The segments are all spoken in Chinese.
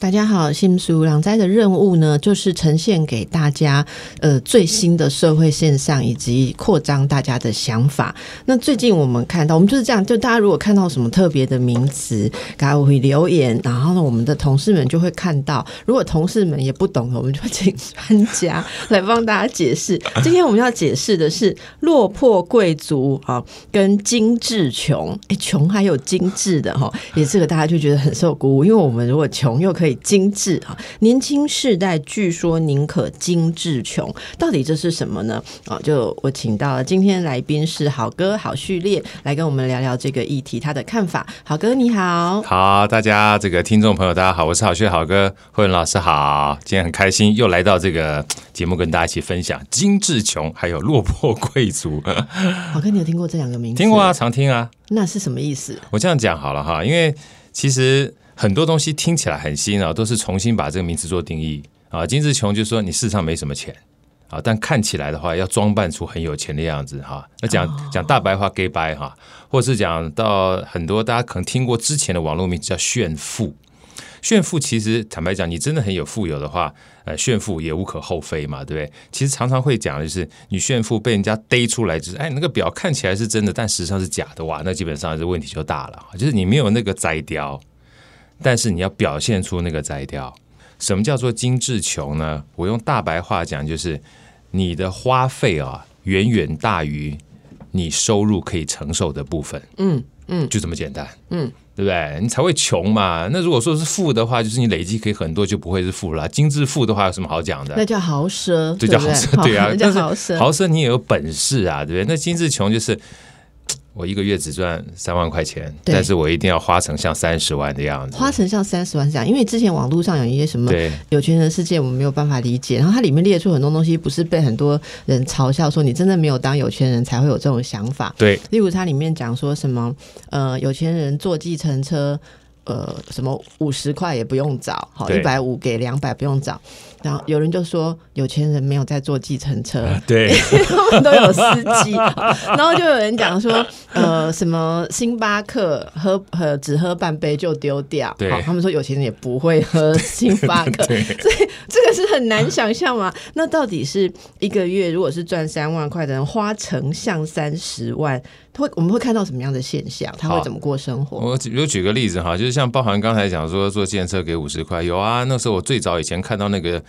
大家好，新书朗斋的任务呢，就是呈现给大家呃最新的社会现象以及扩张大家的想法。那最近我们看到，我们就是这样，就大家如果看到什么特别的名词，大家会留言，然后呢，我们的同事们就会看到。如果同事们也不懂，我们就请专家来帮大家解释。今天我们要解释的是落魄贵族啊，跟精致穷。哎，穷还有精致的哈，也这个大家就觉得很受鼓舞，因为我们如果穷又可以。精致啊！年轻世代据说宁可精致穷，到底这是什么呢？啊，就我请到了今天来宾是好哥好序列来跟我们聊聊这个议题，他的看法。好哥你好，好大家这个听众朋友大家好，我是好序好哥慧文老师好，今天很开心又来到这个节目跟大家一起分享精致穷还有落魄贵族。好哥，你有听过这两个名字？听过啊，常听啊。那是什么意思？我这样讲好了哈，因为其实。很多东西听起来很新啊，都是重新把这个名词做定义啊。金志琼就是说你事实上没什么钱啊，但看起来的话要装扮出很有钱的样子哈。那讲讲大白话 gay 白哈，或是讲到很多大家可能听过之前的网络名字叫炫富。炫富其实坦白讲，你真的很有富有的话，呃，炫富也无可厚非嘛，对不对？其实常常会讲的就是你炫富被人家逮出来，就是哎那个表看起来是真的，但实际上是假的哇，那基本上这问题就大了，就是你没有那个摘雕。但是你要表现出那个摘掉，什么叫做精致穷呢？我用大白话讲，就是你的花费啊，远远大于你收入可以承受的部分。嗯嗯，就这么简单。嗯，对不对？你才会穷嘛。那如果说是富的话，就是你累积可以很多，就不会是富了。精致富的话有什么好讲的？那叫豪奢，这叫豪奢，对啊，叫豪奢。豪奢你也有本事啊，对不对？那精致穷就是。我一个月只赚三万块钱，但是我一定要花成像三十万的样子。花成像三十万这样，因为之前网络上有一些什么有钱人世界，我们没有办法理解。然后它里面列出很多东西，不是被很多人嘲笑说你真的没有当有钱人才会有这种想法。对，例如它里面讲说什么呃，有钱人坐计程车，呃，什么五十块也不用找，好一百五给两百不用找。然后有人就说，有钱人没有在坐计程车，对，他们都有司机。然后就有人讲说，呃，什么星巴克喝呃只喝半杯就丢掉，对，他们说有钱人也不会喝星巴克，所以这个是很难想象嘛。那到底是一个月如果是赚三万块的人，花成像三十万，会我们会看到什么样的现象？他会怎么过生活？我举举个例子哈，就是像包含刚才讲说坐计程车给五十块，有啊，那时候我最早以前看到那个。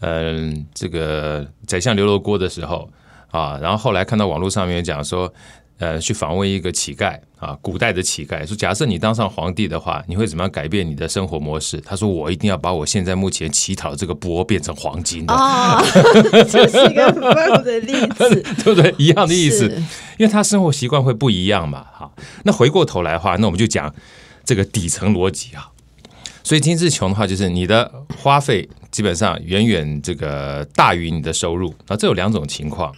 嗯，这个宰相刘罗锅的时候啊，然后后来看到网络上面讲说，呃，去访问一个乞丐啊，古代的乞丐，说假设你当上皇帝的话，你会怎么样改变你的生活模式？他说我一定要把我现在目前乞讨这个钵变成黄金的啊，这是一个很棒的例子，对不对？一样的意思，因为他生活习惯会不一样嘛。好，那回过头来的话，那我们就讲这个底层逻辑啊。所以精致穷的话，就是你的花费基本上远远这个大于你的收入。啊，这有两种情况，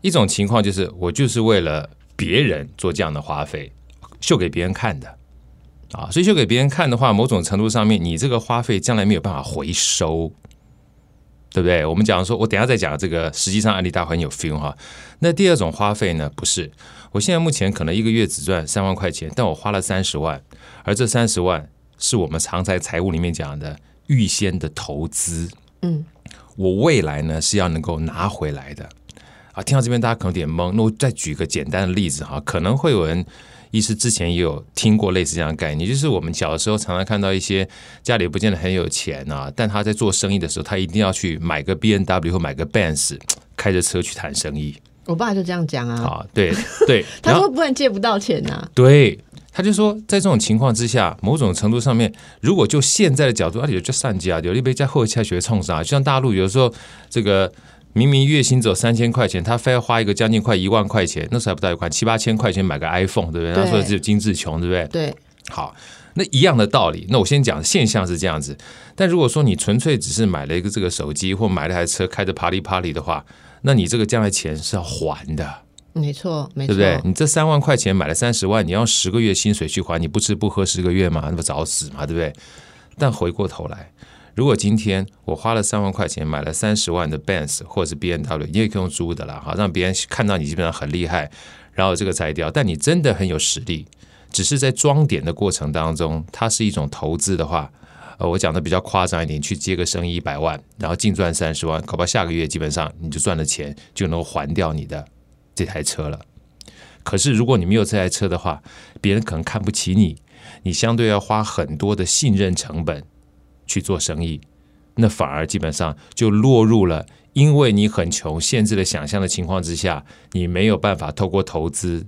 一种情况就是我就是为了别人做这样的花费，秀给别人看的啊。所以秀给别人看的话，某种程度上面，你这个花费将来没有办法回收，对不对？我们讲说，我等下再讲这个，实际上案例大会很有 feel 哈。那第二种花费呢，不是，我现在目前可能一个月只赚三万块钱，但我花了三十万，而这三十万。是我们常在财务里面讲的预先的投资，嗯，我未来呢是要能够拿回来的啊。听到这边大家可能有点懵，那我再举个简单的例子哈，可能会有人意思之前也有听过类似这样的概念，就是我们小的时候常常看到一些家里不见得很有钱啊，但他在做生意的时候，他一定要去买个 B N W 或买个 Benz，开着车去谈生意。我爸就这样讲啊，啊，对对，他说不然借不到钱呐，对。他就说，在这种情况之下，某种程度上面，如果就现在的角度，而且就上家，有一杯在后下学冲啥？就像大陆有时候，这个明明月薪只有三千块钱，他非要花一个将近快一万块钱，那时候还不到一块七八千块钱买个 iPhone，对不对？他说只有精致穷，对不对？对。好，那一样的道理。那我先讲现象是这样子，但如果说你纯粹只是买了一个这个手机，或买了台车，开着 Party Party 的话，那你这个将来钱是要还的。没错，没错，对不对？你这三万块钱买了三十万，你要十个月薪水去还，你不吃不喝十个月嘛，那不找死嘛，对不对？但回过头来，如果今天我花了三万块钱买了三十万的 Benz 或者是 B N W，你也可以用租的啦，好让别人看到你基本上很厉害，然后这个摘掉。但你真的很有实力，只是在装点的过程当中，它是一种投资的话，呃，我讲的比较夸张一点，去接个生意一百万，然后净赚三十万，搞不好下个月基本上你就赚了钱，就能够还掉你的这台车了。可是如果你没有这台车的话，别人可能看不起你，你相对要花很多的信任成本。去做生意，那反而基本上就落入了，因为你很穷，限制了想象的情况之下，你没有办法透过投资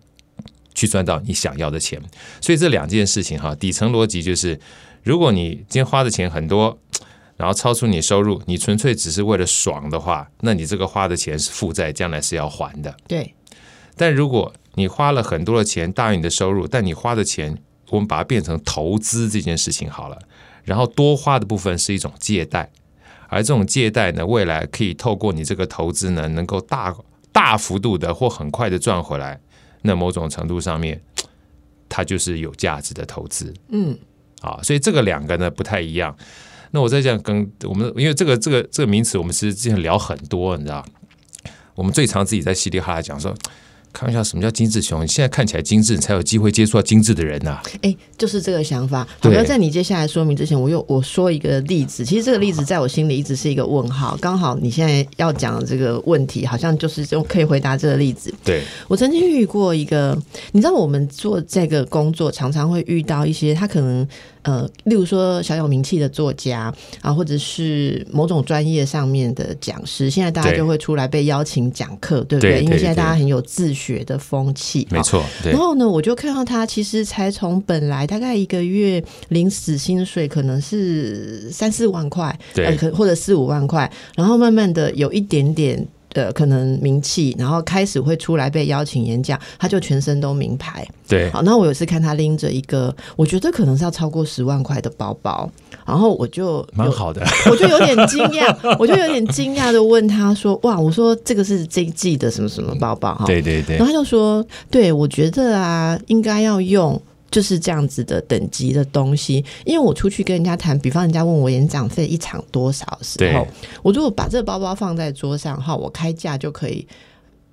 去赚到你想要的钱。所以这两件事情哈，底层逻辑就是，如果你今天花的钱很多，然后超出你收入，你纯粹只是为了爽的话，那你这个花的钱是负债，将来是要还的。对。但如果你花了很多的钱大于你的收入，但你花的钱，我们把它变成投资这件事情好了。然后多花的部分是一种借贷，而这种借贷呢，未来可以透过你这个投资呢，能够大大幅度的或很快的赚回来。那某种程度上面，它就是有价值的投资。嗯，啊，所以这个两个呢不太一样。那我在讲跟我们，因为这个这个这个名词，我们其实之前聊很多，你知道，我们最常自己在稀里哈啦讲说。开玩笑，什么叫精致穷？你现在看起来精致，你才有机会接触到精致的人呐。哎，就是这个想法。好，要在你接下来说明之前，我又我说一个例子。其实这个例子在我心里一直是一个问号。刚好你现在要讲的这个问题，好像就是就可以回答这个例子。对我曾经遇过一个，你知道，我们做这个工作常常会遇到一些他可能。呃，例如说小有名气的作家啊，或者是某种专业上面的讲师，现在大家就会出来被邀请讲课，对不对？因为现在大家很有自学的风气，没错。然后呢，我就看到他其实才从本来大概一个月领死薪水可能是三四万块，对，可或者四五万块，然后慢慢的有一点点。的可能名气，然后开始会出来被邀请演讲，他就全身都名牌。对，好，那我有次看他拎着一个，我觉得可能是要超过十万块的包包，然后我就蛮好的，我就有点惊讶，我就有点惊讶的问他说：“哇，我说这个是这一季的什么什么包包？”哈，对对对，然后他就说：“对，我觉得啊，应该要用。”就是这样子的等级的东西，因为我出去跟人家谈，比方人家问我演讲费一场多少时候，我如果把这个包包放在桌上哈，我开价就可以。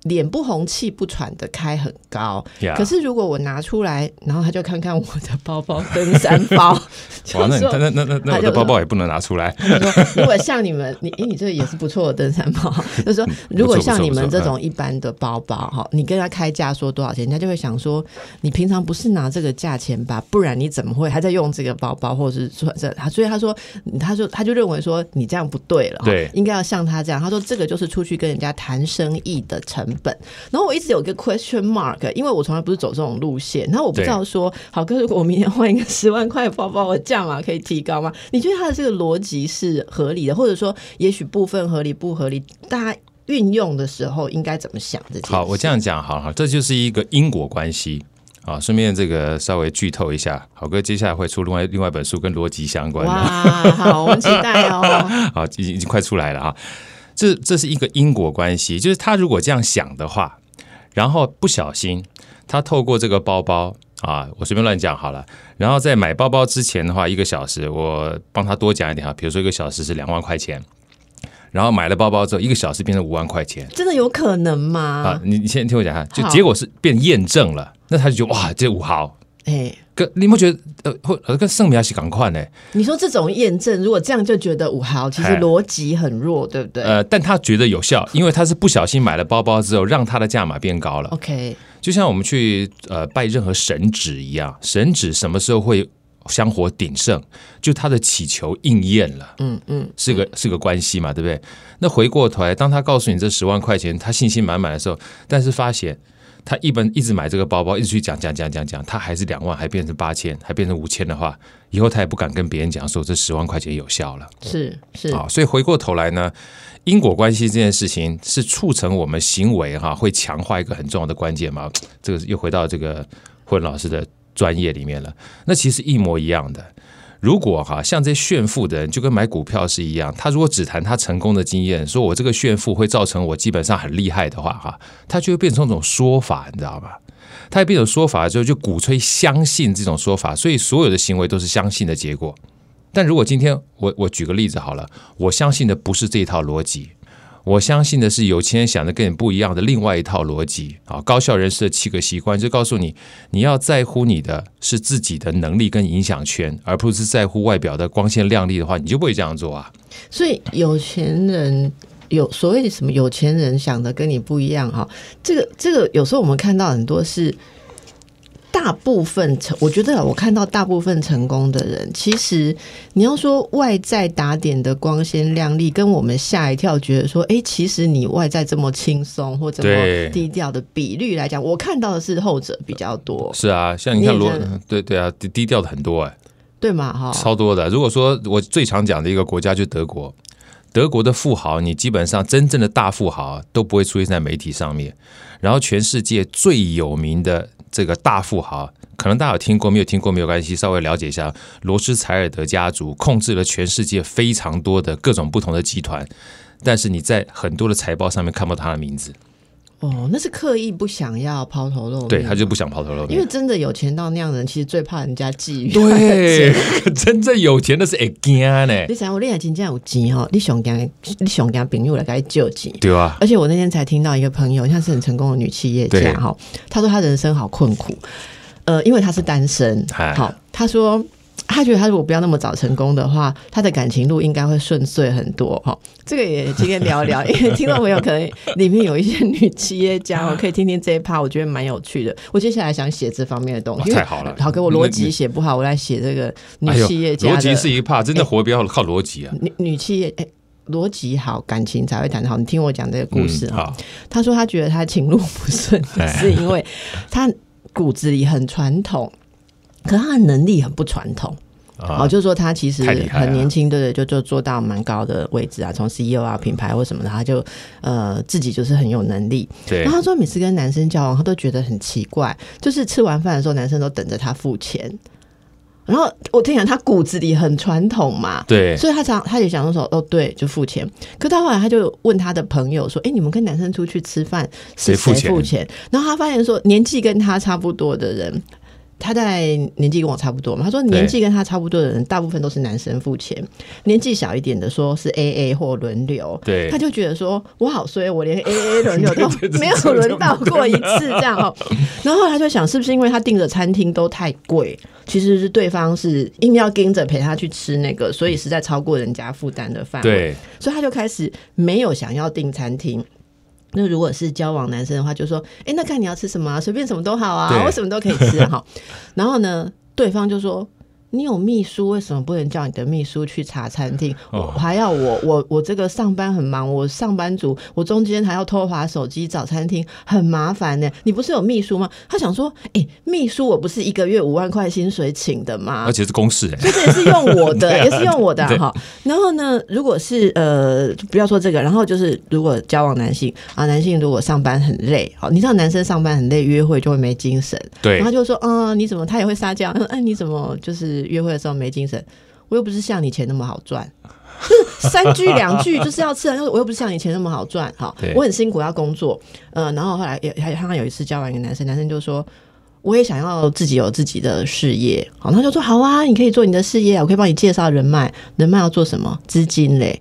脸不红气不喘的开很高，可是如果我拿出来，然后他就看看我的包包登山包，哇，那那那那那我的包包也不能拿出来。他说如果像你们，你你这个也是不错的登山包。就说如果像你们这种一般的包包哈，你跟他开价说多少钱，人家就会想说你平常不是拿这个价钱吧？不然你怎么会还在用这个包包，或者是说这他？所以他说，他说他就认为说你这样不对了，对，应该要像他这样。他说这个就是出去跟人家谈生意的成。本，然后我一直有个 question mark，因为我从来不是走这种路线，然后我不知道说，好哥，如果我明天换一个十万块包包，我价码可以提高吗？你觉得他的这个逻辑是合理的，或者说，也许部分合理不合理？大家运用的时候应该怎么想？这好，我这样讲，好好，这就是一个因果关系啊。顺便这个稍微剧透一下，好哥接下来会出另外另外一本书跟逻辑相关的，哇，好，我们期待哦。好，已经已经快出来了哈。这这是一个因果关系，就是他如果这样想的话，然后不小心他透过这个包包啊，我随便乱讲好了，然后在买包包之前的话，一个小时我帮他多讲一点哈，比如说一个小时是两万块钱，然后买了包包之后，一个小时变成五万块钱，真的有可能吗？啊，你你先听我讲哈，就结果是变验证了，那他就觉得哇，这五毫，哎。跟你们觉得呃，或跟圣米亚西赶快呢？你说这种验证，如果这样就觉得五毫，其实逻辑很弱，对不对？呃，但他觉得有效，因为他是不小心买了包包之后，让他的价码变高了。OK，就像我们去呃拜任何神旨一样，神旨什么时候会香火鼎盛？就他的祈求应验了。嗯嗯，是个是个关系嘛，对不对？那回过头来，当他告诉你这十万块钱，他信心满满的时候，但是发现。他一本一直买这个包包，一直去讲讲讲讲讲，他还是两万，还变成八千，还变成五千的话，以后他也不敢跟别人讲说这十万块钱有效了。是是啊，所以回过头来呢，因果关系这件事情是促成我们行为哈，会强化一个很重要的关键嘛。这个又回到这个混老师的专业里面了。那其实一模一样的。如果哈像这些炫富的人，就跟买股票是一样，他如果只谈他成功的经验，说我这个炫富会造成我基本上很厉害的话，哈，他就会变成一种说法，你知道吧？他变成说法之后，就鼓吹相信这种说法，所以所有的行为都是相信的结果。但如果今天我我举个例子好了，我相信的不是这一套逻辑，我相信的是有钱人想的跟你不一样的另外一套逻辑啊。高效人士的七个习惯就告诉你，你要在乎你的是自己的能力跟影响圈，而不是在乎外表的光鲜亮丽的话，你就不会这样做啊。所以有钱人有所谓的什么有钱人想的跟你不一样哈，这个这个有时候我们看到很多是。大部分成，我觉得我看到大部分成功的人，其实你要说外在打点的光鲜亮丽，跟我们吓一跳，觉得说，哎，其实你外在这么轻松或这么低调的比率来讲，我看到的是后者比较多。是啊，像你看罗，对对啊，低低调的很多哎，对嘛哈，超多的。如果说我最常讲的一个国家就德国，德国的富豪，你基本上真正的大富豪都不会出现在媒体上面，然后全世界最有名的。这个大富豪，可能大家有听过，没有听过没有关系，稍微了解一下。罗斯柴尔德家族控制了全世界非常多的各种不同的集团，但是你在很多的财报上面看不到他的名字。哦，那是刻意不想要抛头露面，对他就不想抛头露面，因为真的有钱到那样的人，其实最怕人家觊觎。对，真正有钱的是会惊呢。你想，我恋爱真正有钱哈，你想讲，你想讲朋友来给他救急，对啊。而且我那天才听到一个朋友，像是很成功的女企业家哈，她说她人生好困苦，呃，因为她是单身，好，她说。他觉得他如果不要那么早成功的话，他的感情路应该会顺遂很多哈。这个也今天聊聊，因 为听众朋友可能里面有一些女企业家，我可以听听这一趴，我觉得蛮有趣的。我接下来想写这方面的东西，太好了。好，给我逻辑写不好，我来写这个女企业家。逻辑是一怕，真的活不要靠逻辑啊。女女企业，哎，逻辑好，感情才会谈好。你听我讲这个故事哈。他说他觉得他情路不顺，是因为他骨子里很传统。可他的能力很不传统，哦，就是说他其实很年轻，对对，就就做到蛮高的位置啊，从 CEO 啊、品牌或什么的，他就呃自己就是很有能力。对，然后他说每次跟男生交往，他都觉得很奇怪，就是吃完饭的时候，男生都等着他付钱。然后我听讲他骨子里很传统嘛，对，所以他常他也想说哦，对，就付钱。可到后来他就问他的朋友说：“哎，你们跟男生出去吃饭是，谁付钱？”然后他发现说，年纪跟他差不多的人。他在年纪跟我差不多嘛？他说年纪跟他差不多的人，大部分都是男生付钱。年纪小一点的，说是 A A 或轮流。对，他就觉得说我好衰，我连 A A 轮流都没有轮到过一次这样哦。然后他就想，是不是因为他订的餐厅都太贵？其实是对方是硬要跟着陪他去吃那个，所以实在超过人家负担的范围。对，所以他就开始没有想要订餐厅。那如果是交往男生的话，就说：“哎，那看你要吃什么，随便什么都好啊，我什么都可以吃哈。”然后呢，对方就说。你有秘书，为什么不能叫你的秘书去查餐厅？我还要我我我这个上班很忙，我上班族，我中间还要偷滑手机找餐厅，很麻烦呢。你不是有秘书吗？他想说，哎，秘书我不是一个月五万块薪水请的吗？而且是公事，这也是用我的，也是用我的哈。然后呢，如果是呃，不要说这个，然后就是如果交往男性啊，男性如果上班很累，好，你知道男生上班很累，约会就会没精神，对，然后就说，啊，你怎么？他也会撒娇，哎，你怎么就是？约会的时候没精神，我又不是像你钱那么好赚，三句两句就是要吃，我又不是像你钱那么好赚，哈，我很辛苦要工作，呃，然后后来也还刚刚有一次交往一个男生，男生就说我也想要自己有自己的事业，好，他就说好啊，你可以做你的事业，我可以帮你介绍人脉，人脉要做什么？资金嘞。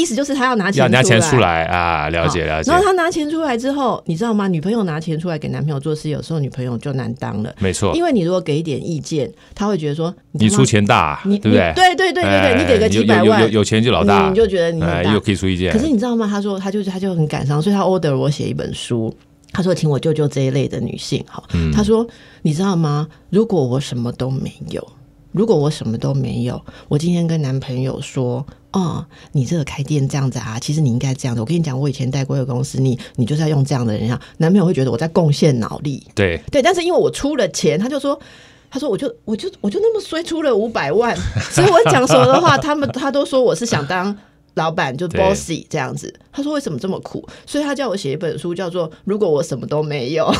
意思就是他要拿钱，要拿钱出来啊！了解了解。然后他拿钱出来之后，你知道吗？女朋友拿钱出来给男朋友做事，有时候女朋友就难当了。没错，因为你如果给一点意见，他会觉得说你出钱大，你对不对？对对对对对，你给个几百万，有有钱就老大，你就觉得你又可以出意见。可是你知道吗？他说他就是他就很感伤，所以他 order 我写一本书。他说请我救救这一类的女性。哈，他说你知道吗？如果我什么都没有。如果我什么都没有，我今天跟男朋友说：“哦，你这个开店这样子啊，其实你应该这样子。”我跟你讲，我以前带过一个公司，你你就是要用这样的人啊。男朋友会觉得我在贡献脑力，对对。但是因为我出了钱，他就说：“他说我就我就我就那么衰，出了五百万，所以我讲什么的话，他们他都说我是想当。”老板就 bossy 这样子。他说为什么这么苦？所以他叫我写一本书，叫做《如果我什么都没有》。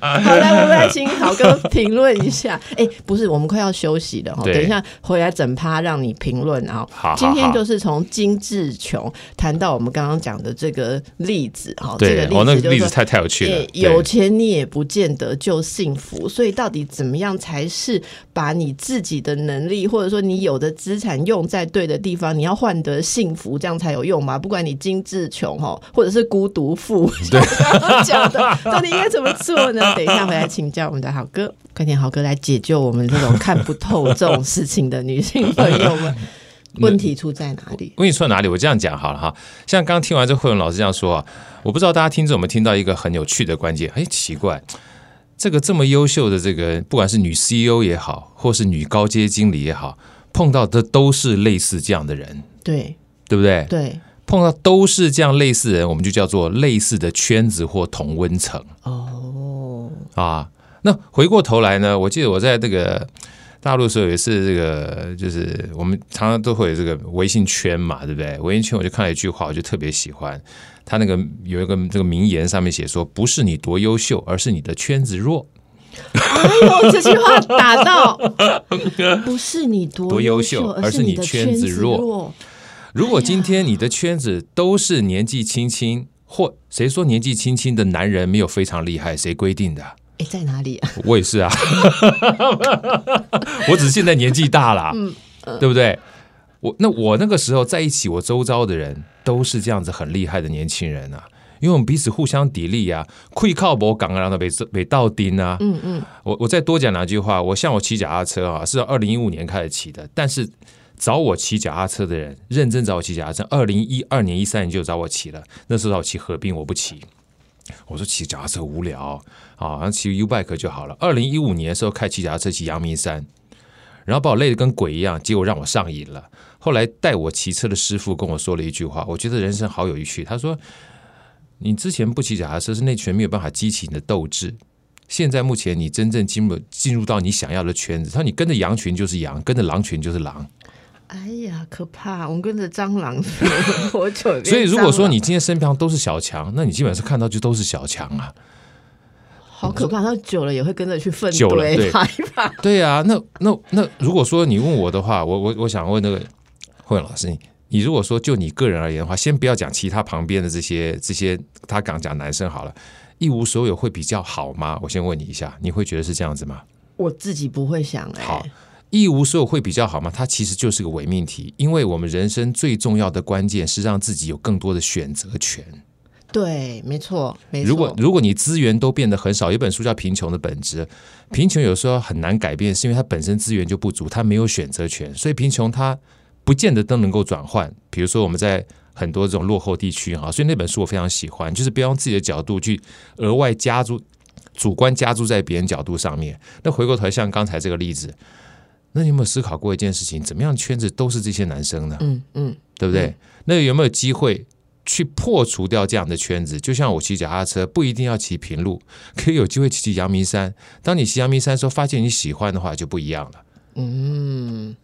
好，来我们来请好哥评论一下。哎，不是，我们快要休息了哈，等一下回来整趴让你评论啊。好，今天就是从精致穷谈到我们刚刚讲的这个例子哈。对，哦，那个例子太太有趣了。有钱你也不见得就幸福，所以到底怎么样才是把你自己的能力或者说你有的资产用在对的地方？你要换得幸福，这样才有用嘛？不管你精致穷哈，或者是孤独富，对，刚刚讲的，到底应该怎么做呢？等一下回来请教我们的好哥，快点好哥来解救我们这种看不透这种事情的女性朋友们。问题出在哪里？问题出在哪里？我这样讲好了哈。像刚刚听完这慧文老师这样说啊，我不知道大家听众有没有听到一个很有趣的关键。哎，奇怪，这个这么优秀的这个，不管是女 CEO 也好，或是女高阶经理也好，碰到的都是类似这样的人。对，对不对？对。碰到都是这样类似人，我们就叫做类似的圈子或同温层。哦，啊，那回过头来呢？我记得我在这个大陆的时候也是这个，就是我们常常都会有这个微信圈嘛，对不对？微信圈我就看了一句话，我就特别喜欢。他那个有一个这个名言，上面写说：“不是你多优秀，而是你的圈子弱。”哎呦，这句话打到，不是你多多优秀，而是你的圈子弱。如果今天你的圈子都是年纪轻轻，或谁说年纪轻轻的男人没有非常厉害？谁规定的？哎，在哪里啊？我也是啊，我只是现在年纪大了，嗯，对不对？我那我那个时候在一起，我周遭的人都是这样子很厉害的年轻人啊，因为我们彼此互相砥砺啊，会靠我港让他被被倒钉啊，嗯嗯。我我再多讲两句话，我像我骑脚踏车啊，是二零一五年开始骑的，但是。找我骑脚踏车的人，认真找我骑脚踏车。二零一二年、一三年就找我骑了。那时候我骑合并，我不骑。我说骑脚踏车无聊啊，骑 U bike 就好了。二零一五年的时候开骑脚踏车骑阳明山，然后把我累得跟鬼一样，结果让我上瘾了。后来带我骑车的师傅跟我说了一句话，我觉得人生好有趣。他说：“你之前不骑脚踏车是那群没有办法激起你的斗志，现在目前你真正进入进入到你想要的圈子。他说你跟着羊群就是羊，跟着狼群就是狼。”哎呀，可怕！我们跟着蟑螂多久？所以如果说你今天身旁都是小强，那你基本上看到就都是小强啊，好可怕！那久了也会跟着去奋队害怕。对啊，那那那如果说你问我的话，我我我想问那个慧老师，你你如果说就你个人而言的话，先不要讲其他旁边的这些这些，他刚讲男生好了，一无所有会比较好吗？我先问你一下，你会觉得是这样子吗？我自己不会想哎。好。一无所有会比较好吗？它其实就是个伪命题，因为我们人生最重要的关键是让自己有更多的选择权。对，没错，没错。如果如果你资源都变得很少，有本书叫《贫穷的本质》，贫穷有时候很难改变，是因为它本身资源就不足，它没有选择权，所以贫穷它不见得都能够转换。比如说我们在很多这种落后地区哈，所以那本书我非常喜欢，就是不要用自己的角度去额外加注主观加注在别人角度上面。那回过头像刚才这个例子。那你有没有思考过一件事情？怎么样圈子都是这些男生呢？嗯嗯，对不对？那有没有机会去破除掉这样的圈子？就像我骑脚踏车，不一定要骑平路，可以有机会骑骑阳明山。当你骑阳明山的时候，发现你喜欢的话，就不一样了。嗯，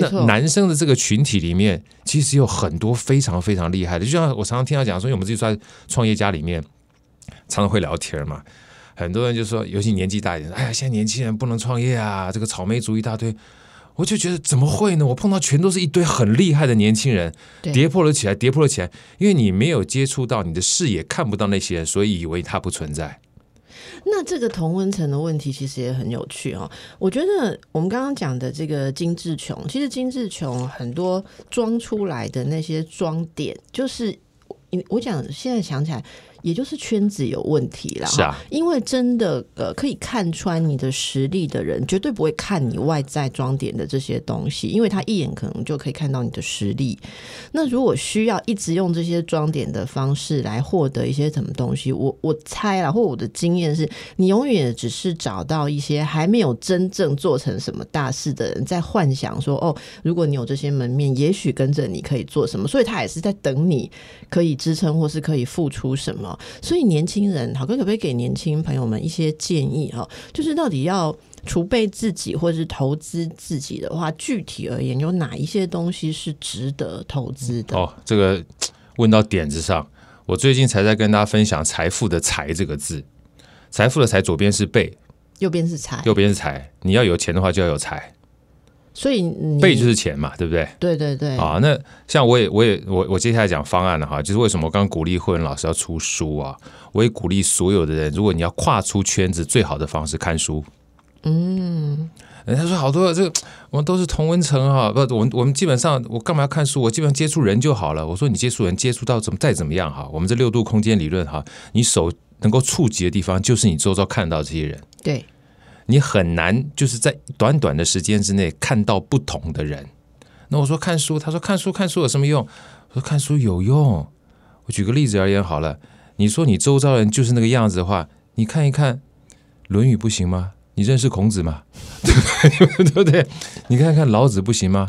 那男生的这个群体里面，其实有很多非常非常厉害的。就像我常常听他讲说，因为我们自己在创业家里面，常常会聊天嘛。很多人就说，尤其年纪大一点，哎呀，现在年轻人不能创业啊，这个草莓族一大堆。我就觉得怎么会呢？我碰到全都是一堆很厉害的年轻人，跌破了起来，跌破了起来。因为你没有接触到，你的视野看不到那些人，所以以为他不存在。那这个同温层的问题其实也很有趣哦。我觉得我们刚刚讲的这个金志琼，其实金志琼很多装出来的那些装点，就是我讲现在想起来。也就是圈子有问题啦，是啊，因为真的呃可以看穿你的实力的人，绝对不会看你外在装点的这些东西，因为他一眼可能就可以看到你的实力。那如果需要一直用这些装点的方式来获得一些什么东西，我我猜啦，或我的经验是，你永远只是找到一些还没有真正做成什么大事的人，在幻想说，哦，如果你有这些门面，也许跟着你可以做什么，所以他也是在等你可以支撑或是可以付出什么。所以年轻人，好哥可不可以给年轻朋友们一些建议哈？就是到底要储备自己或是投资自己的话，具体而言，有哪一些东西是值得投资的？哦，这个问到点子上。我最近才在跟大家分享“财富”的“财”这个字，“财富”的“财”左边是贝，右边是财，右边是财。你要有钱的话，就要有财。所以背就是钱嘛，对不对？对对对。啊，那像我也我也我我接下来讲方案了哈，就是为什么我刚鼓励慧文老师要出书啊？我也鼓励所有的人，如果你要跨出圈子，最好的方式看书。嗯。人家说好多这个，我们都是同温层哈，不，我们我们基本上我干嘛要看书？我基本上接触人就好了。我说你接触人，接触到怎么再怎么样哈？我们这六度空间理论哈，你手能够触及的地方，就是你周遭看到这些人。对，你很难就是在短短的时间之内看到不同的人。那我说看书，他说看书看书有什么用？我说看书有用。我举个例子而言好了，你说你周遭人就是那个样子的话，你看一看《论语》不行吗？你认识孔子吗？对不对？你看看老子不行吗？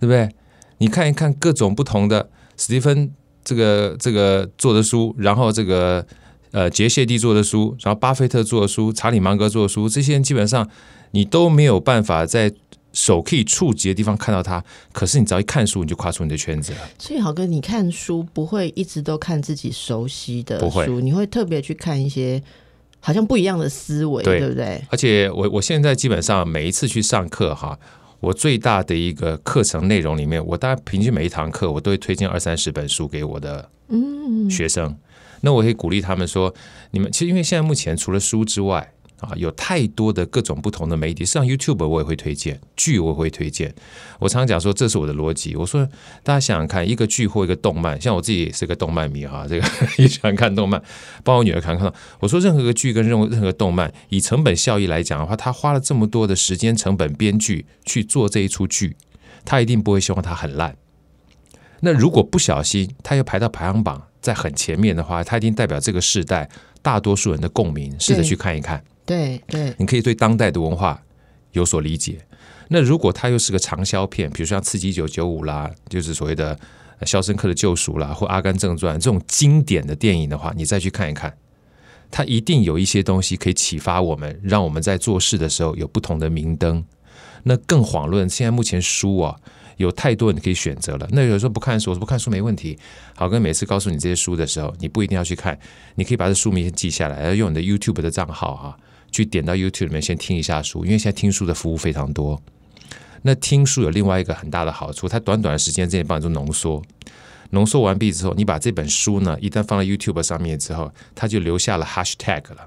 对不对？你看一看各种不同的史蒂芬这个这个做的书，然后这个呃杰谢蒂做的书，然后巴菲特做的书，查理芒格做的书，这些人基本上你都没有办法在手可以触及的地方看到他。可是你只要一看书，你就跨出你的圈子了。所以豪哥，你看书不会一直都看自己熟悉的书，你会特别去看一些。好像不一样的思维，对不对？而且我我现在基本上每一次去上课哈，我最大的一个课程内容里面，我大概平均每一堂课我都会推荐二三十本书给我的学生。那我会鼓励他们说，你们其实因为现在目前除了书之外。啊，有太多的各种不同的媒体，像 YouTube 我也会推荐，剧我也会推荐。我常常讲说，这是我的逻辑。我说，大家想想看，一个剧或一个动漫，像我自己也是个动漫迷哈，这个 也喜欢看动漫，帮我女儿看看到。我说，任何一个剧跟任何任何动漫，以成本效益来讲的话，他花了这么多的时间成本编剧去做这一出剧，他一定不会希望它很烂。那如果不小心，他又排到排行榜在很前面的话，它一定代表这个时代大多数人的共鸣。试着去看一看。对对，你可以对当代的文化有所理解。那如果它又是个长销片，比如说像《刺激一九九五》啦，就是所谓的《肖申克的救赎》啦，或《阿甘正传》这种经典的电影的话，你再去看一看，它一定有一些东西可以启发我们，让我们在做事的时候有不同的明灯。那更遑论现在目前书啊。有太多你可以选择了。那有时候不看书，我说不看书没问题。好，跟每次告诉你这些书的时候，你不一定要去看，你可以把这书名先记下来，然后用你的 YouTube 的账号哈，去点到 YouTube 里面先听一下书。因为现在听书的服务非常多。那听书有另外一个很大的好处，它短短的时间之内帮你做浓缩。浓缩完毕之后，你把这本书呢，一旦放到 YouTube 上面之后，它就留下了 Hashtag 了。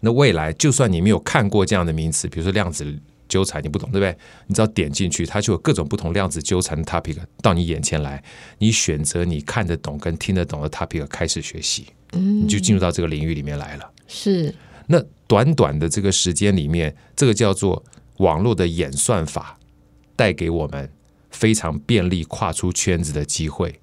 那未来就算你没有看过这样的名词，比如说量子。纠缠你不懂对不对？你只要点进去，它就有各种不同量子纠缠的 topic 到你眼前来，你选择你看得懂跟听得懂的 topic 开始学习，嗯，你就进入到这个领域里面来了。是，那短短的这个时间里面，这个叫做网络的演算法带给我们非常便利跨出圈子的机会，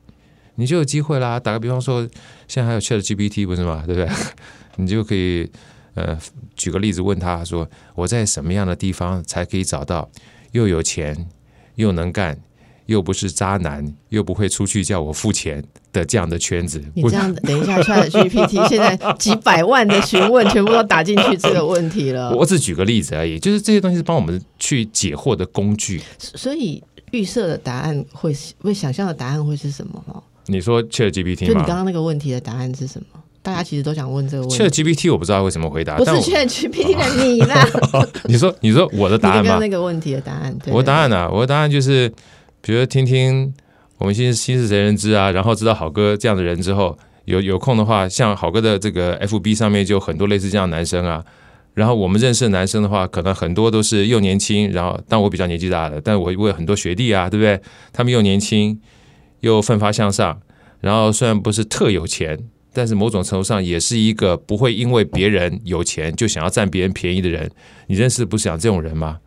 你就有机会啦。打个比方说，现在还有 Chat GPT 不是吗？对不对？你就可以。呃，举个例子，问他说：“我在什么样的地方才可以找到又有钱又能干又不是渣男又不会出去叫我付钱的这样的圈子？”你这样等一下，Chat GPT 现在几百万的询问全部都打进去这个问题了。我只举个例子而已，就是这些东西是帮我们去解惑的工具。所以预设的答案会会想象的答案会是什么吗？你说 Chat GPT 就你刚刚那个问题的答案是什么？大家其实都想问这个问题。Chat GPT 我不知道为什么回答，不是 Chat GPT 的你啦。你说，你说我的答案吗？那个问题的答案，我的答案呢？我的答案就是，比如听听我们新新是谁人知啊，然后知道好哥这样的人之后，有有空的话，像好哥的这个 FB 上面就很多类似这样的男生啊。然后我们认识的男生的话，可能很多都是又年轻，然后但我比较年纪大的，但我我有很多学弟啊，对不对？他们又年轻又奋发向上，然后虽然不是特有钱。但是某种程度上也是一个不会因为别人有钱就想要占别人便宜的人。你认识不是讲这种人吗？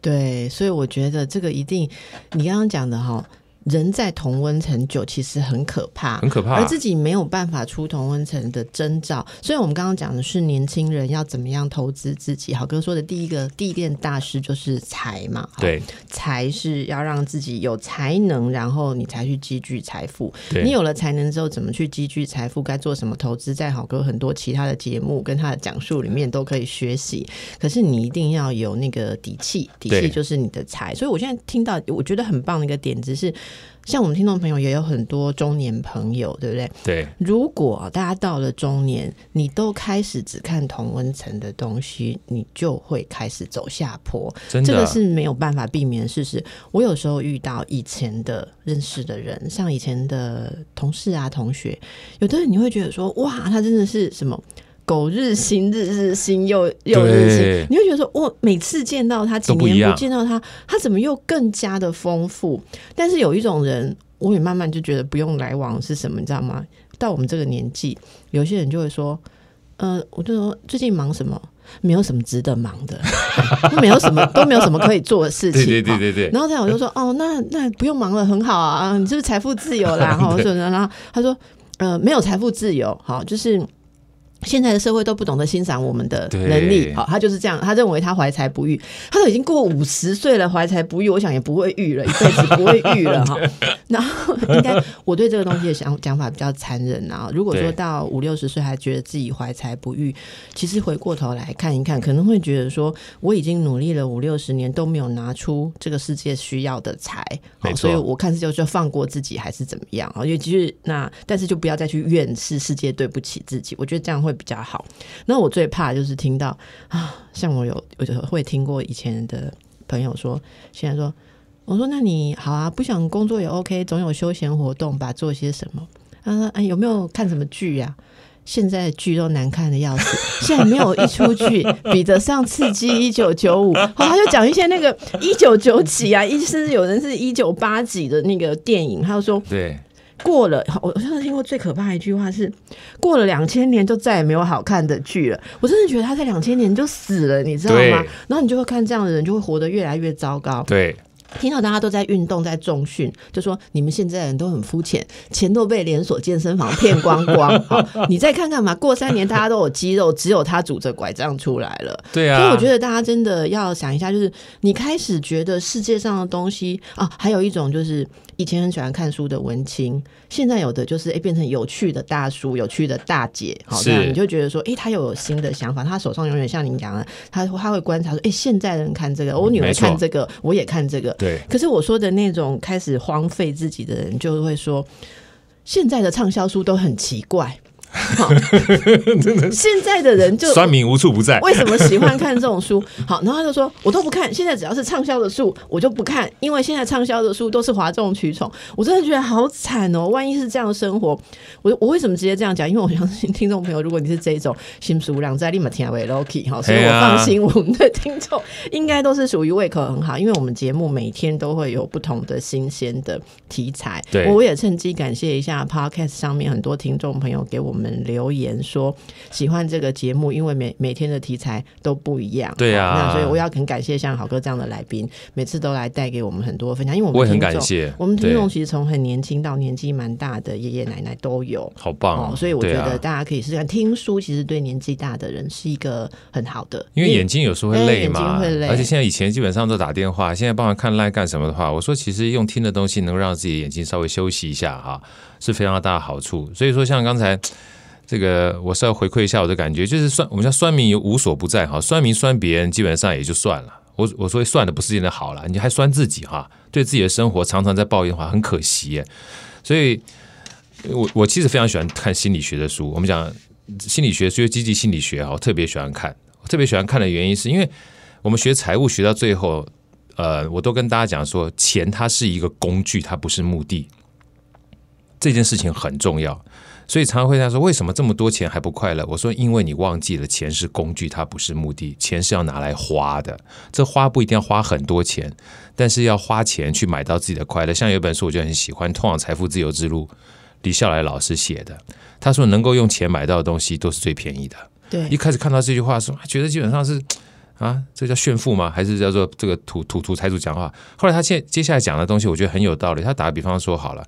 对，所以我觉得这个一定，你刚刚讲的哈，人在同温层久，其实很可怕，很可怕，而自己没有办法出同温层的征兆。所以，我们刚刚讲的是年轻人要怎么样投资自己。好哥说的第一个地垫大师就是财嘛，对，财是要让自己有才能，然后你才去积聚财富。你有了才能之后，怎么去积聚财富？该做什么投资？在好哥很多其他的节目跟他的讲述里面都可以学习。可是你一定要有那个底气，底气就是你的财。所以我现在听到，我觉得很棒的一个点子是。像我们听众朋友也有很多中年朋友，对不对？对，如果大家到了中年，你都开始只看同温层的东西，你就会开始走下坡。真的这个是没有办法避免的事实。我有时候遇到以前的认识的人，像以前的同事啊、同学，有的人你会觉得说，哇，他真的是什么？狗日新，日日新，又又日新对，你会觉得说，我每次见到他，几年不见到他，他怎么又更加的丰富？但是有一种人，我也慢慢就觉得不用来往是什么，你知道吗？到我们这个年纪，有些人就会说，呃，我就说最近忙什么？没有什么值得忙的，都没有什么都没有什么可以做的事情。对对对对对，然后这样我就说，哦，那那不用忙了，很好啊，你是不是财富自由啦？哈，我说，然后他说，呃，没有财富自由，好，就是。现在的社会都不懂得欣赏我们的能力，好，他就是这样，他认为他怀才不遇，他都已经过五十岁了，怀才不遇，我想也不会遇了，一辈子不会遇了哈。然后应该我对这个东西的想讲法比较残忍啊。如果说到五六十岁还觉得自己怀才不遇，其实回过头来看一看，可能会觉得说我已经努力了五六十年都没有拿出这个世界需要的才，没错所以我看是就就放过自己还是怎么样啊？因为其实那但是就不要再去怨世世界对不起自己，我觉得这样会比较好。那我最怕就是听到啊，像我有我就会听过以前的朋友说，现在说。我说：“那你好啊，不想工作也 OK，总有休闲活动吧？做些什么？”他说：“哎，有没有看什么剧呀、现在剧都难看的要死，现在没有一出剧比得上《刺激一九九五》。好，他就讲一些那个一九九几啊，一甚至有人是一九八几的那个电影，他就说对，过了，我我上次听过最可怕的一句话是，过了两千年就再也没有好看的剧了。我真的觉得他在两千年就死了，你知道吗？然后你就会看这样的人就会活得越来越糟糕。对，听到大家都在运动，在重训，就说你们现在的人都很肤浅，钱都被连锁健身房骗光光。好，你再看看嘛，过三年大家都有肌肉，只有他拄着拐杖出来了。对啊。所以我觉得大家真的要想一下，就是你开始觉得世界上的东西啊，还有一种就是以前很喜欢看书的文青，现在有的就是哎、变成有趣的大叔、有趣的大姐，好，是这样你就觉得说，哎、他又有新的想法，他手上永远像您讲的，他他会观察说，哎、现在人看这个，我女儿看这个，我也看这个，对，可是我说的那种开始荒废自己的人，就会说，现在的畅销书都很奇怪。好 现在的人就酸民无处不在。为什么喜欢看这种书？好，然后他就说，我都不看。现在只要是畅销的书，我就不看，因为现在畅销的书都是哗众取宠。我真的觉得好惨哦！万一是这样的生活，我我为什么直接这样讲？因为我相信听众朋友，如果你是这一种心书两在立马听为 Loki 哈，所以我放心，我们的听众应该都是属于胃口很好，因为我们节目每天都会有不同的新鲜的题材。对我也趁机感谢一下 Podcast 上面很多听众朋友给我们留言说喜欢这个节目，因为每每天的题材都不一样。对啊那所以我要很感谢像好哥这样的来宾，每次都来带给我们很多分享，因为我们很感谢我们听众其实从很年轻到年纪蛮大的爷爷奶奶都有。好棒哦，所以我觉得大家可以试试看听书，其实对年纪大的人是一个很好的，因为眼睛有时候会累嘛，哎眼睛会累而且现在以前基本上都打电话，现在帮忙看 line 干什么的话，我说其实用听的东西能够让自己的眼睛稍微休息一下哈，是非常大的好处。所以说像刚才这个，我是要回馈一下我的感觉，就是酸我们叫酸民有无所不在哈，酸民酸别人基本上也就算了。我我说算的不是真的好了，你还酸自己哈，对自己的生活常常在抱怨的话，很可惜耶。所以，我我其实非常喜欢看心理学的书。我们讲心理学，就是积极心理学哈，我特别喜欢看。特别喜欢看的原因是因为我们学财务学到最后，呃，我都跟大家讲说，钱它是一个工具，它不是目的。这件事情很重要，所以常常会他说为什么这么多钱还不快乐？我说因为你忘记了，钱是工具，它不是目的，钱是要拿来花的。这花不一定要花很多钱，但是要花钱去买到自己的快乐。像有一本书我就很喜欢，《通往财富自由之路》，李笑来老师写的。他说能够用钱买到的东西都是最便宜的。对一开始看到这句话的时候，觉得基本上是啊，这叫炫富吗？还是叫做这个土土土财主讲话？后来他现接下来讲的东西，我觉得很有道理。他打个比方说好了，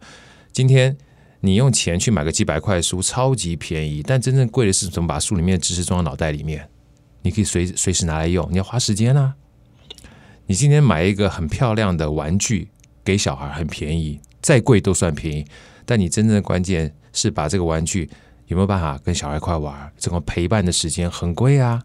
今天你用钱去买个几百块的书，超级便宜，但真正贵的是怎么把书里面的知识装到脑袋里面？你可以随随时拿来用，你要花时间啊。你今天买一个很漂亮的玩具给小孩，很便宜，再贵都算便宜。但你真正的关键是把这个玩具有没有办法跟小孩一块玩，这种陪伴的时间很贵啊。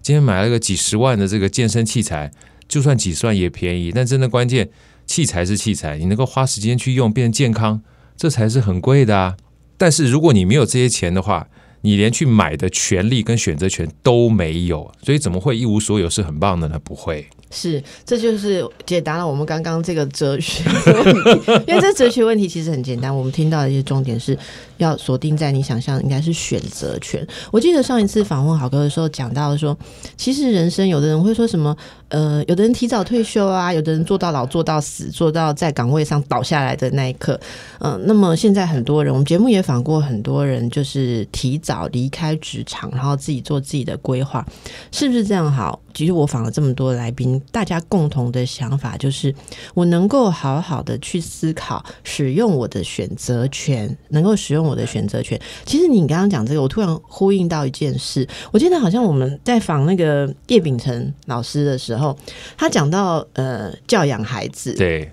今天买了个几十万的这个健身器材，就算几十万也便宜，但真的关键器材是器材，你能够花时间去用变健康，这才是很贵的啊。但是如果你没有这些钱的话，你连去买的权利跟选择权都没有，所以怎么会一无所有是很棒的呢？不会。是，这就是解答了我们刚刚这个哲学问题。因为这哲学问题其实很简单，我们听到的一些重点是要锁定在你想象应该是选择权。我记得上一次访问好哥的时候讲到说，其实人生有的人会说什么，呃，有的人提早退休啊，有的人做到老做到死，做到在岗位上倒下来的那一刻。嗯，那么现在很多人，我们节目也访过很多人，就是提早离开职场，然后自己做自己的规划，是不是这样好？其实我访了这么多来宾，大家共同的想法就是，我能够好好的去思考，使用我的选择权，能够使用的选择权。其实你刚刚讲这个，我突然呼应到一件事，我记得好像我们在访那个叶秉成老师的时候，他讲到呃教养孩子，对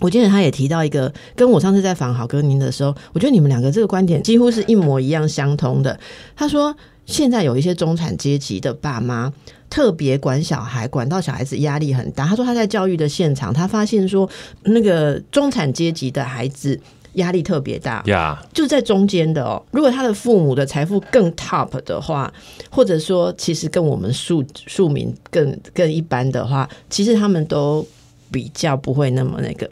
我记得他也提到一个，跟我上次在访好哥您的时候，我觉得你们两个这个观点几乎是一模一样相通的。他说，现在有一些中产阶级的爸妈。特别管小孩，管到小孩子压力很大。他说他在教育的现场，他发现说那个中产阶级的孩子压力特别大，呀，就在中间的哦。如果他的父母的财富更 top 的话，或者说其实跟我们庶庶民更更一般的话，其实他们都比较不会那么那个。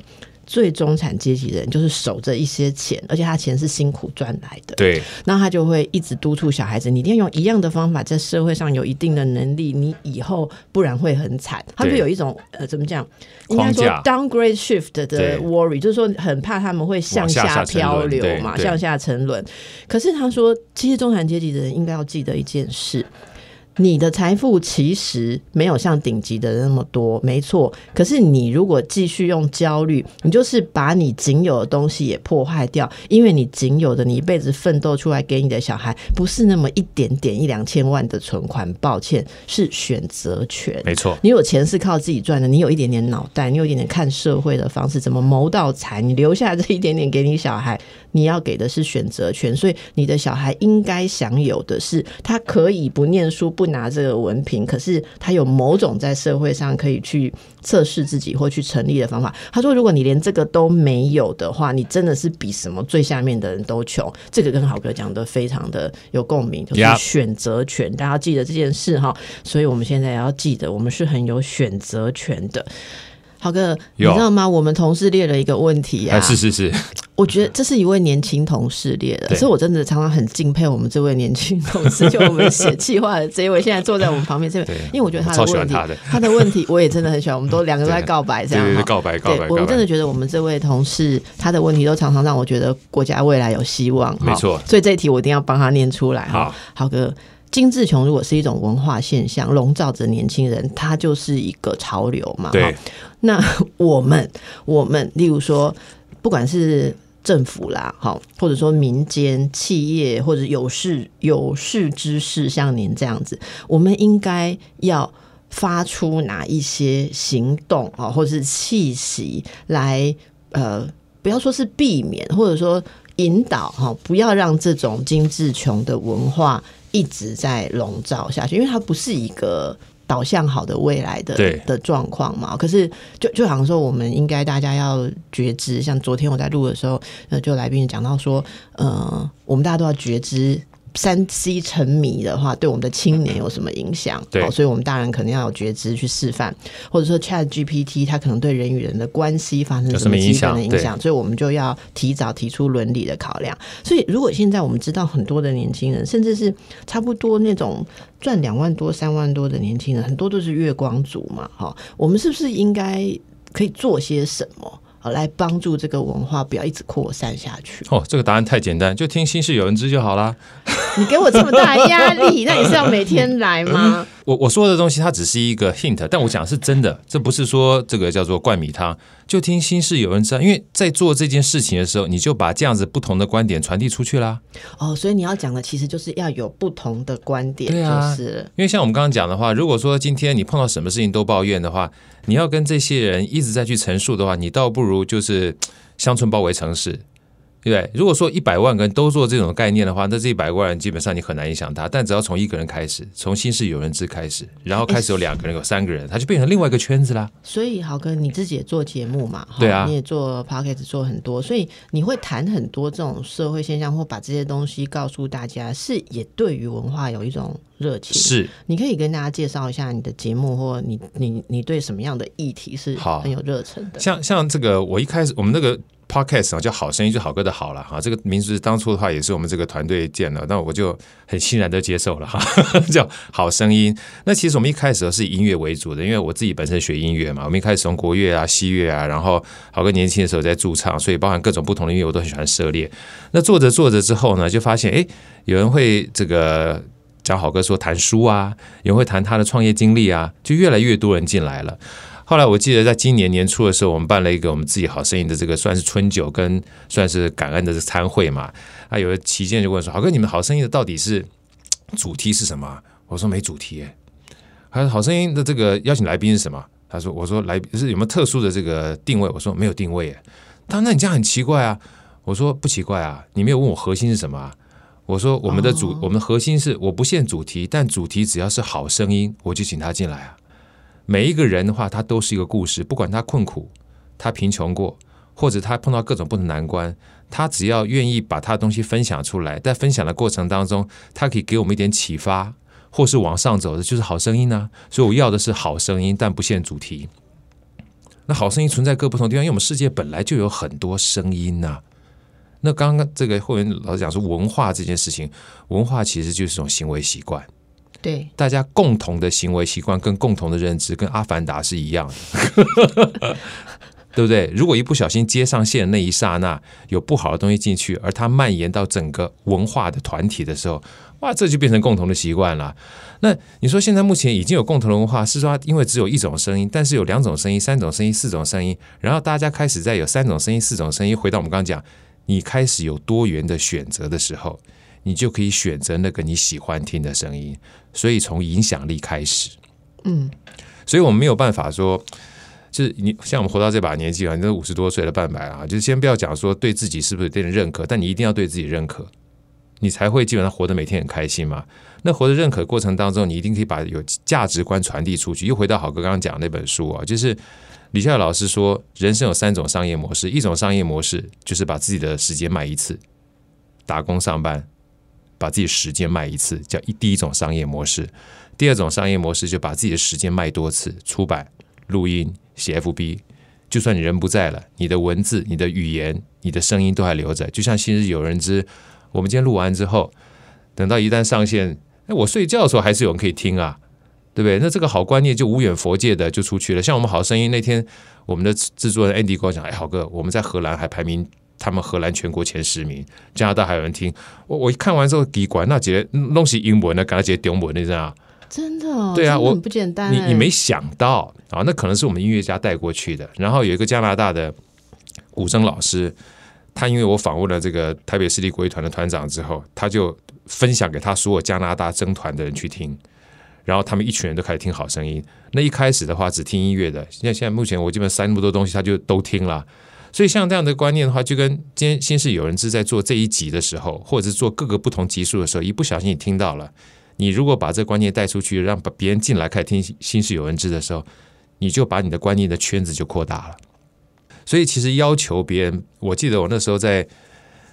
最中产阶级的人就是守着一些钱，而且他钱是辛苦赚来的。对，那他就会一直督促小孩子，你一定要用一样的方法，在社会上有一定的能力，你以后不然会很惨。他就有一种呃，怎么讲？应该说 downgrade shift 的 worry，就是说很怕他们会向下漂流嘛，向下沉沦。可是他说，其实中产阶级的人应该要记得一件事。你的财富其实没有像顶级的人那么多，没错。可是你如果继续用焦虑，你就是把你仅有的东西也破坏掉。因为你仅有的，你一辈子奋斗出来给你的小孩，不是那么一点点一两千万的存款。抱歉，是选择权。没错，你有钱是靠自己赚的，你有一点点脑袋，你有一点点看社会的方式，怎么谋到财，你留下这一点点给你小孩。你要给的是选择权，所以你的小孩应该享有的是，他可以不念书、不拿这个文凭，可是他有某种在社会上可以去测试自己或去成立的方法。他说：“如果你连这个都没有的话，你真的是比什么最下面的人都穷。”这个跟豪哥讲的非常的有共鸣，就是选择权，大家记得这件事哈。所以我们现在要记得，我们是很有选择权的。豪哥，你知道吗？我们同事列了一个问题啊，是是是。我觉得这是一位年轻同事列的，所以我真的常常很敬佩我们这位年轻同事，就我们写计划的这一位，现在坐在我们旁边这位，因为我觉得他的问题，他的。问题 我也真的很喜欢，我们都两个都在告白这样，告白告白，我真的觉得我们这位同事他的问题都常常让我觉得国家未来有希望，没错，所以这一题我一定要帮他念出来。好，豪哥，金志琼如果是一种文化现象，笼罩着年轻人，它就是一个潮流嘛。对，那我们 我们例如说，不管是政府啦，好，或者说民间企业或者有事有事之士，像您这样子，我们应该要发出哪一些行动啊，或者是气息来，呃，不要说是避免，或者说引导哈，不要让这种精致穷的文化一直在笼罩下去，因为它不是一个。导向好的未来的的状况嘛，可是就就好像说，我们应该大家要觉知，像昨天我在录的时候，呃，就来宾讲到说，呃，我们大家都要觉知。三 C 沉迷的话，对我们的青年有什么影响？对，所以我们大人可能要有觉知去示范，或者说 Chat GPT 它可能对人与人的关系发生什么影响的影响？所以我们就要提早提出伦理的考量。所以，如果现在我们知道很多的年轻人，甚至是差不多那种赚两万多、三万多的年轻人，很多都是月光族嘛，哈，我们是不是应该可以做些什么？来帮助这个文化不要一直扩散下去。哦，这个答案太简单，就听心事有人知就好啦。你给我这么大压力，那你是要每天来吗？我我说的东西，它只是一个 hint，但我讲的是真的，这不是说这个叫做灌米汤。就听心事有人知道，因为在做这件事情的时候，你就把这样子不同的观点传递出去啦。哦，所以你要讲的其实就是要有不同的观点，就是因为像我们刚刚讲的话，如果说今天你碰到什么事情都抱怨的话，你要跟这些人一直在去陈述的话，你倒不如就是 乡村包围城市。对不对？如果说一百万个人都做这种概念的话，那这一百万人基本上你很难影响他。但只要从一个人开始，从心事有人知开始，然后开始有两个人、有三个人，他就变成另外一个圈子啦。所以豪哥你自己也做节目嘛，哈对啊你也做 p o c k e t 做很多，所以你会谈很多这种社会现象，或把这些东西告诉大家，是也对于文化有一种热情。是，你可以跟大家介绍一下你的节目，或你你你对什么样的议题是很有热忱的？像像这个，我一开始我们那个 podcast 啊，叫好声音，就好歌的好了哈。这个名字当初的话也是我们这个团队建的，那我就很欣然的接受了哈，叫好声音。那其实我们一开始是以音乐为主的，因为我自己本身学音乐嘛，我们一开始从国乐啊、西乐啊，然后好哥年轻的时候在驻唱，所以包含各种不同的音乐我都很喜欢涉猎。那做着做着之后呢，就发现哎，诶有人会这个。讲好哥说谈书啊，有人会谈他的创业经历啊，就越来越多人进来了。后来我记得在今年年初的时候，我们办了一个我们自己好声音的这个算是春酒跟算是感恩的这个餐会嘛。啊，有的旗舰就问说：“好哥，你们好声音的到底是主题是什么啊？”我说：“没主题耶。”还有好声音的这个邀请来宾是什么？他说：“我说来是有没有特殊的这个定位？”我说：“没有定位耶。”他说：“那你这样很奇怪啊。”我说：“不奇怪啊，你没有问我核心是什么啊。”我说：“我们的主，哦我们的核心是我不限主题，但主题只要是好声音，我就请他进来啊。每一个人的话，他都是一个故事，不管他困苦，他贫穷过，或者他碰到各种不同难关，他只要愿意把他的东西分享出来，在分享的过程当中，他可以给我们一点启发，或是往上走的，就是好声音呢、所以我要的是好声音，但不限主题。那好声音存在各不同地方，因为我们世界本来就有很多声音呐、那刚刚这个会员老师讲说文化这件事情，文化其实就是一种行为习惯。对，大家共同的行为习惯跟共同的认知，跟《阿凡达》是一样的，对不对？如果一不小心接上线的那一刹那，有不好的东西进去，而它蔓延到整个文化的团体的时候，哇，这就变成共同的习惯了。那你说现在目前已经有共同的文化，是说因为只有一种声音，但是有两种声音、三种声音、四种声音，然后大家开始在有三种声音、四种声音，回到我们刚刚讲，你开始有多元的选择的时候，你就可以选择那个你喜欢听的声音。所以从影响力开始，嗯，所以我们没有办法说，就是你像我们活到这把年纪啊，你都五十多岁了，半百啊，就是先不要讲说对自己是不是有点认可，但你一定要对自己认可，你才会基本上活得每天很开心嘛。那活得认可过程当中，你一定可以把有价值观传递出去。又回到好哥刚刚讲那本书啊，就是李笑老师说，人生有三种商业模式，一种商业模式就是把自己的时间卖一次，打工上班。把自己时间卖一次，叫一第一种商业模式；第二种商业模式就把自己的时间卖多次，出版、录音、写 FB。就算你人不在了，你的文字、你的语言、你的声音都还留着。就像《新日有人知》，我们今天录完之后，等到一旦上线，哎，我睡觉的时候还是有人可以听啊，对不对？那这个好观念就无远佛界的就出去了。像我们好声音那天，我们的制作人 Andy 跟我讲，哎，好哥，我们在荷兰还排名。他们荷兰全国前十名，加拿大还有人听。我我一看完之后，奇怪，那节弄起英文的，感觉节中文，你知道？真的哦，对啊我很不简单欸。你你没想到啊，那可能是我们音乐家带过去的。然后有一个加拿大的古筝老师，他因为我访问了这个台北市立国乐团的团长之后，他就分享给他所有加拿大征团的人去听。然后他们一群人都开始听好声音。那一开始的话只听音乐的，现在现在目前我基本塞那么多东西，他就都听了。所以像这样的观念的话，就跟今天新是有人知在做这一集的时候，或者是做各个不同集数的时候，一不小心你听到了，你如果把这观念带出去，让把别人进来开始听新是有人知的时候，你就把你的观念的圈子就扩大了。所以其实要求别人，我记得我那时候在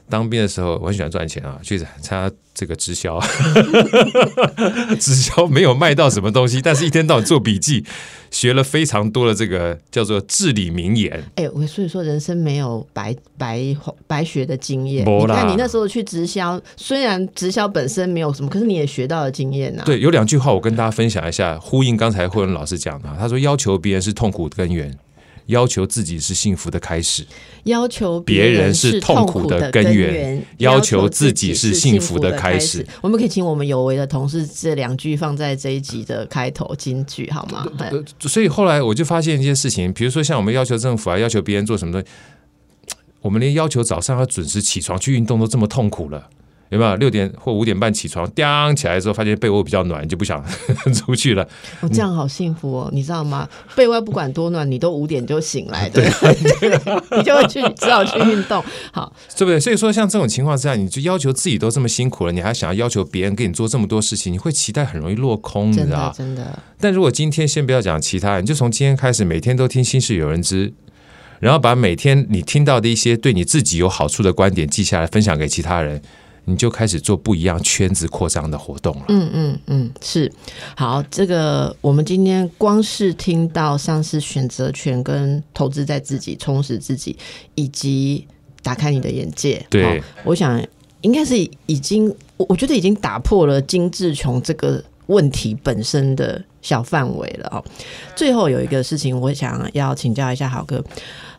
当兵的时候，我很喜欢赚钱啊，去参加这个直销，直销没有卖到什么东西，但是一天到晚做笔记，学了非常多的这个叫做至理名言。哎、我所以说人生没有白白白学的经验。你看你那时候去直销，虽然直销本身没有什么，可是你也学到了经验呐、啊。对，有两句话我跟大家分享一下，呼应刚才慧文老师讲的。他说：“要求别人是痛苦的根源，要求自己是幸福的开始，要求别人是痛痛苦的的根源源，要求自自己是是幸福福的的开始始。我们可以请我们有为的同事这两句放在这一集的开头金句好吗？哎呃，所以后来我就发现一件事情，比如说像我们要求政府啊，要求别人做什么东西，我们连要求早上要准时起床去运动都这么痛苦了。有没有六点或五点半起床，当起来之后发现被窝比较暖，就不想 出去了。我这样好幸福哦，你知道吗？被窝不管多暖，你都五点就醒来的，你就会去只好去运动。好，对不对？所以说，像这种情况之下，你就要求自己都这么辛苦了，你还想要要求别人给你做这么多事情，你会期待很容易落空，你知道？真的，但如果今天先不要讲其他，你就从今天开始，每天都听《心事有人知》，然后把每天你听到的一些对你自己有好处的观点记下来，分享给其他人，你就开始做不一样圈子扩张的活动了。嗯嗯嗯，是好。这个我们今天光是听到像是选择权跟投资在自己、充实自己，以及打开你的眼界。对好我想应该是已经，我我觉得已经打破了金志琼这个问题本身的小范围了哦。最后有一个事情，我想要请教一下豪哥，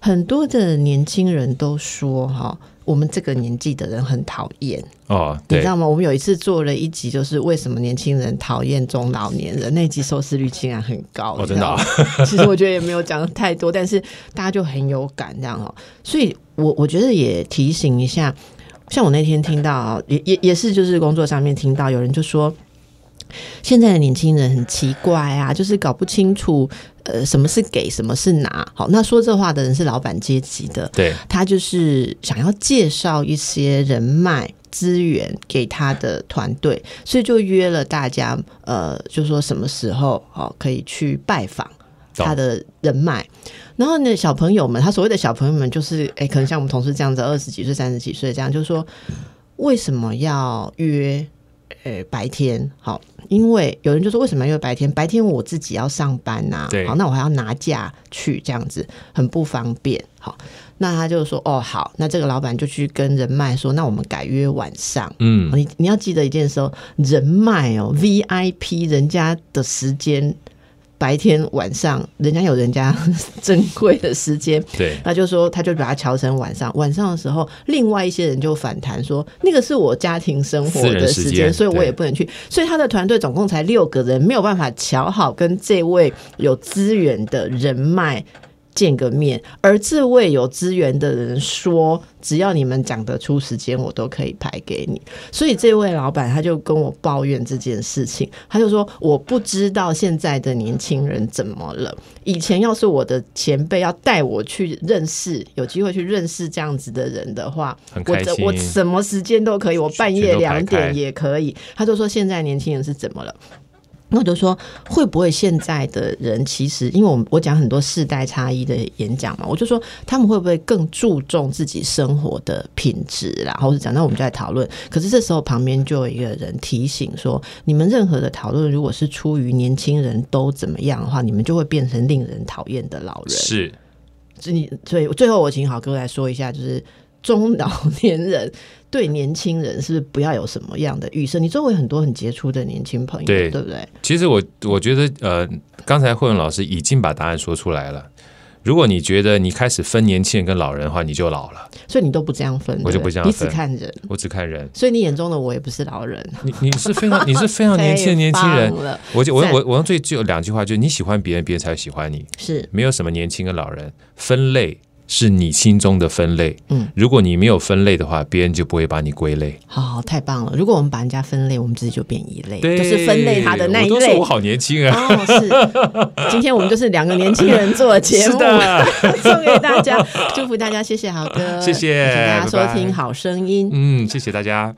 很多的年轻人都说哈。我们这个年纪的人很讨厌，哦，你知，道吗？我们有一次做了一集，就是为什么年轻人讨厌中老年人，那集收视率竟然很高，哦真的 其实我觉得也没有讲太多，但是大家就很有感这样哦。所以我我觉得也提醒一下，像我那天听到，也也也是就是工作上面听到有人就说。现在的年轻人很奇怪啊，就是搞不清楚，呃，什么是给，什么是拿。好，那说这话的人是老板阶级的，对，他就是想要介绍一些人脉资源给他的团队，所以就约了大家，呃，就说什么时候哦可以去拜访他的人脉。然后呢，小朋友们，他所谓的小朋友们，就是哎，可能像我们同事这样子，二十几岁、三十几岁这样，就是说为什么要约？呃，白天好，因为有人就说为什么要约白天？白天我自己要上班呐、对好，那我还要拿假去，这样子很不方便。好，那他就说哦好，那这个老板就去跟人脉说，那我们改约晚上。嗯，你你要记得一件事哦，人脉哦，VIP 人家的时间，白天晚上人家有人家 珍贵的时间，对，他就说，他就把它调成晚上。晚上的时候，另外一些人就反弹说，那个是我家庭生活的时间，所以我也不能去。所以他的团队总共才六个人，没有办法瞧好跟这位有资源的人脉。见个面，而这位有资源的人说，只要你们讲得出时间，我都可以排给你。所以这位老板他就跟我抱怨这件事情，他就说我不知道现在的年轻人怎么了。以前要是我的前辈要带我去认识，有机会去认识这样子的人的话，我我什么时间都可以，我半夜两点也可以。他就说现在年轻人是怎么了？那我就说，会不会现在的人其实，因为我我讲很多世代差异的演讲嘛，我就说他们会不会更注重自己生活的品质啦，或者讲，那我们就在讨论。可是这时候旁边就有一个人提醒说，你们任何的讨论如果是出于年轻人都怎么样的话，你们就会变成令人讨厌的老人。是所以，所以最后我请好哥来说一下，就是中老年人对年轻人是不是不要有什么样的预设？你周围很多很杰出的年轻朋友，对对不对？其实我我觉得，呃，刚才慧文老师已经把答案说出来了。如果你觉得你开始分年轻人跟老人的话，你就老了。所以你都不这样分，我就不这样分看人。我只看人，所以你眼中的我也不是老人，你你是非常你是非常年轻的年轻人 我就我我我用最就有两句话，就是你喜欢别人，别人才会喜欢你。是没有什么年轻跟老人，分类是你心中的分类。嗯，如果你没有分类的话，别人就不会把你归类。好好太棒了。如果我们把人家分类，我们自己就变一类，就是分类他的那一类我都说我。好年轻啊！哦，是，今天我们就是两个年轻人做的节目，送给大家，祝福大家，谢谢豪哥，谢谢请大家收听好声音。嗯，谢谢大家。